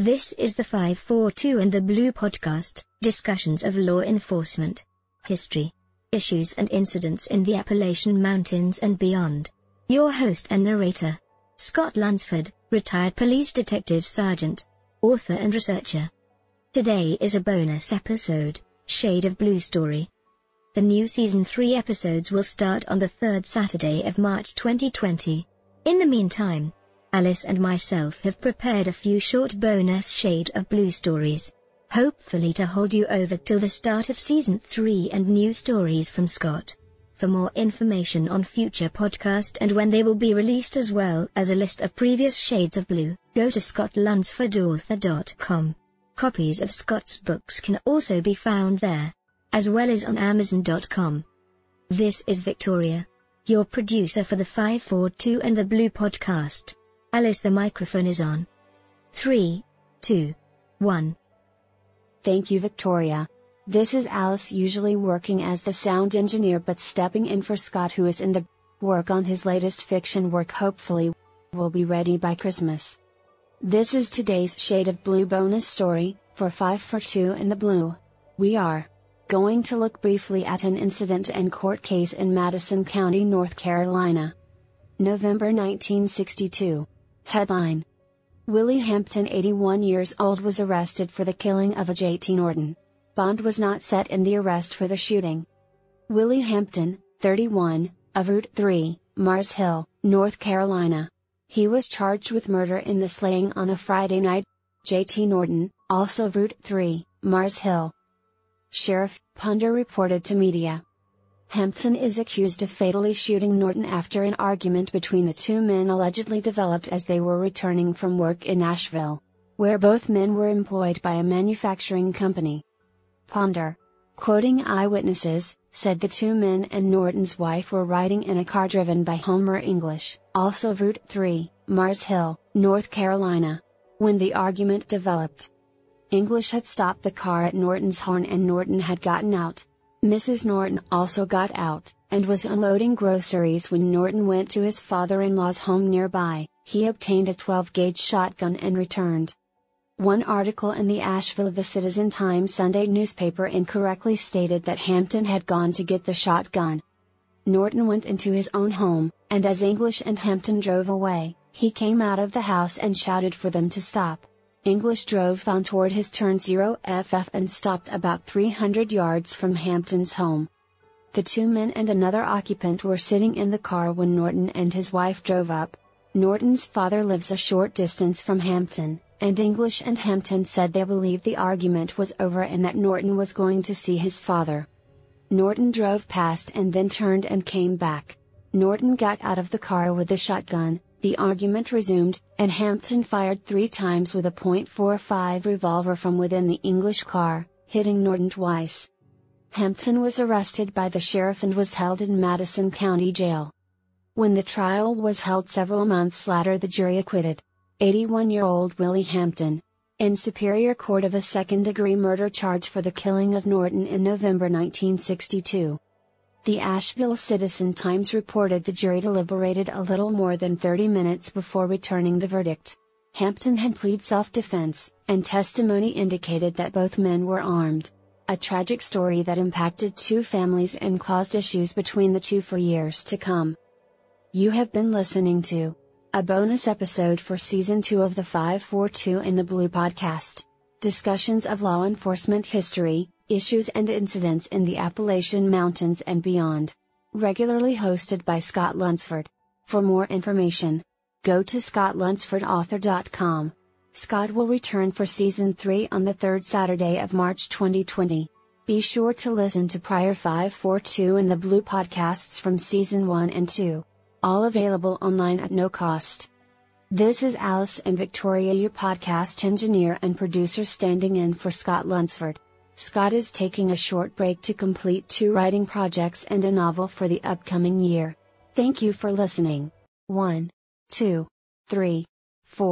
This is the 542 and the Blue podcast, discussions of law enforcement, history, issues and incidents in the Appalachian Mountains and beyond. Your host and narrator, Scott Lunsford, retired police detective sergeant, author and researcher. Today is a bonus episode, Shade of Blue story. The new season 3 episodes will start on the third Saturday of March 2020. In the meantime, Alice and myself have prepared a few short bonus Shade of Blue stories, hopefully to hold you over till the start of season 3 and new stories from Scott. For more information on future podcast and when they will be released as well as a list of previous Shades of Blue, go to scottlunsfordauthor.com. Copies of Scott's books can also be found there, as well as on amazon.com. This is Victoria, your producer for the 542 and the Blue podcast. Alice, the microphone is on. 3, 2, 1. Thank you, Victoria. This is Alice, usually working as the sound engineer but stepping in for Scott, who is in the work on his latest fiction work, hopefully, will be ready by Christmas. This is today's Shade of Blue bonus story, for 5 for 2 in the Blue. We are going to look briefly at an incident and court case in Madison County, North Carolina. November 1962. Headline Willie Hampton, 81 years old, was arrested for the killing of a JT Norton. Bond was not set in the arrest for the shooting. Willie Hampton, 31, of Route 3, Mars Hill, North Carolina. He was charged with murder in the slaying on a Friday night. JT Norton, also Route 3, Mars Hill. Sheriff Ponder reported to media. Hampton is accused of fatally shooting Norton after an argument between the two men allegedly developed as they were returning from work in Asheville, where both men were employed by a manufacturing company. Ponder, quoting eyewitnesses, said the two men and Norton's wife were riding in a car driven by Homer English, also Route 3, Mars Hill, North Carolina, when the argument developed. English had stopped the car at Norton's horn and Norton had gotten out, Mrs. Norton also got out, and was unloading groceries when Norton went to his father in law's home nearby. He obtained a 12 gauge shotgun and returned. One article in the Asheville The Citizen Times Sunday newspaper incorrectly stated that Hampton had gone to get the shotgun. Norton went into his own home, and as English and Hampton drove away, he came out of the house and shouted for them to stop. English drove on toward his turn 0FF and stopped about 300 yards from Hampton's home. The two men and another occupant were sitting in the car when Norton and his wife drove up. Norton's father lives a short distance from Hampton, and English and Hampton said they believed the argument was over and that Norton was going to see his father. Norton drove past and then turned and came back. Norton got out of the car with a shotgun, the argument resumed, and Hampton fired three times with a .45 revolver from within the English car, hitting Norton twice. Hampton was arrested by the sheriff and was held in Madison County Jail. When the trial was held several months later, the jury acquitted 81 year old Willie Hampton in Superior Court of a second degree murder charge for the killing of Norton in November 1962. The Asheville Citizen Times reported the jury deliberated a little more than 30 minutes before returning the verdict. Hampton had pleaded self defense, and testimony indicated that both men were armed. A tragic story that impacted two families and caused issues between the two for years to come. You have been listening to a bonus episode for season 2 of the 542 in the Blue podcast. Discussions of law enforcement history, issues and incidents in the Appalachian Mountains and beyond. Regularly hosted by Scott Lunsford. For more information, go to scottlunsfordauthor.com. Scott will return for season 3 on the third Saturday of March 2020. Be sure to listen to prior 542 and the Blue podcasts from season 1 and 2. All available online at no cost. This is Alice and Victoria, your podcast engineer and producer, standing in for Scott Lunsford. Scott is taking a short break to complete two writing projects and a novel for the upcoming year. Thank you for listening. 1, 2, 3.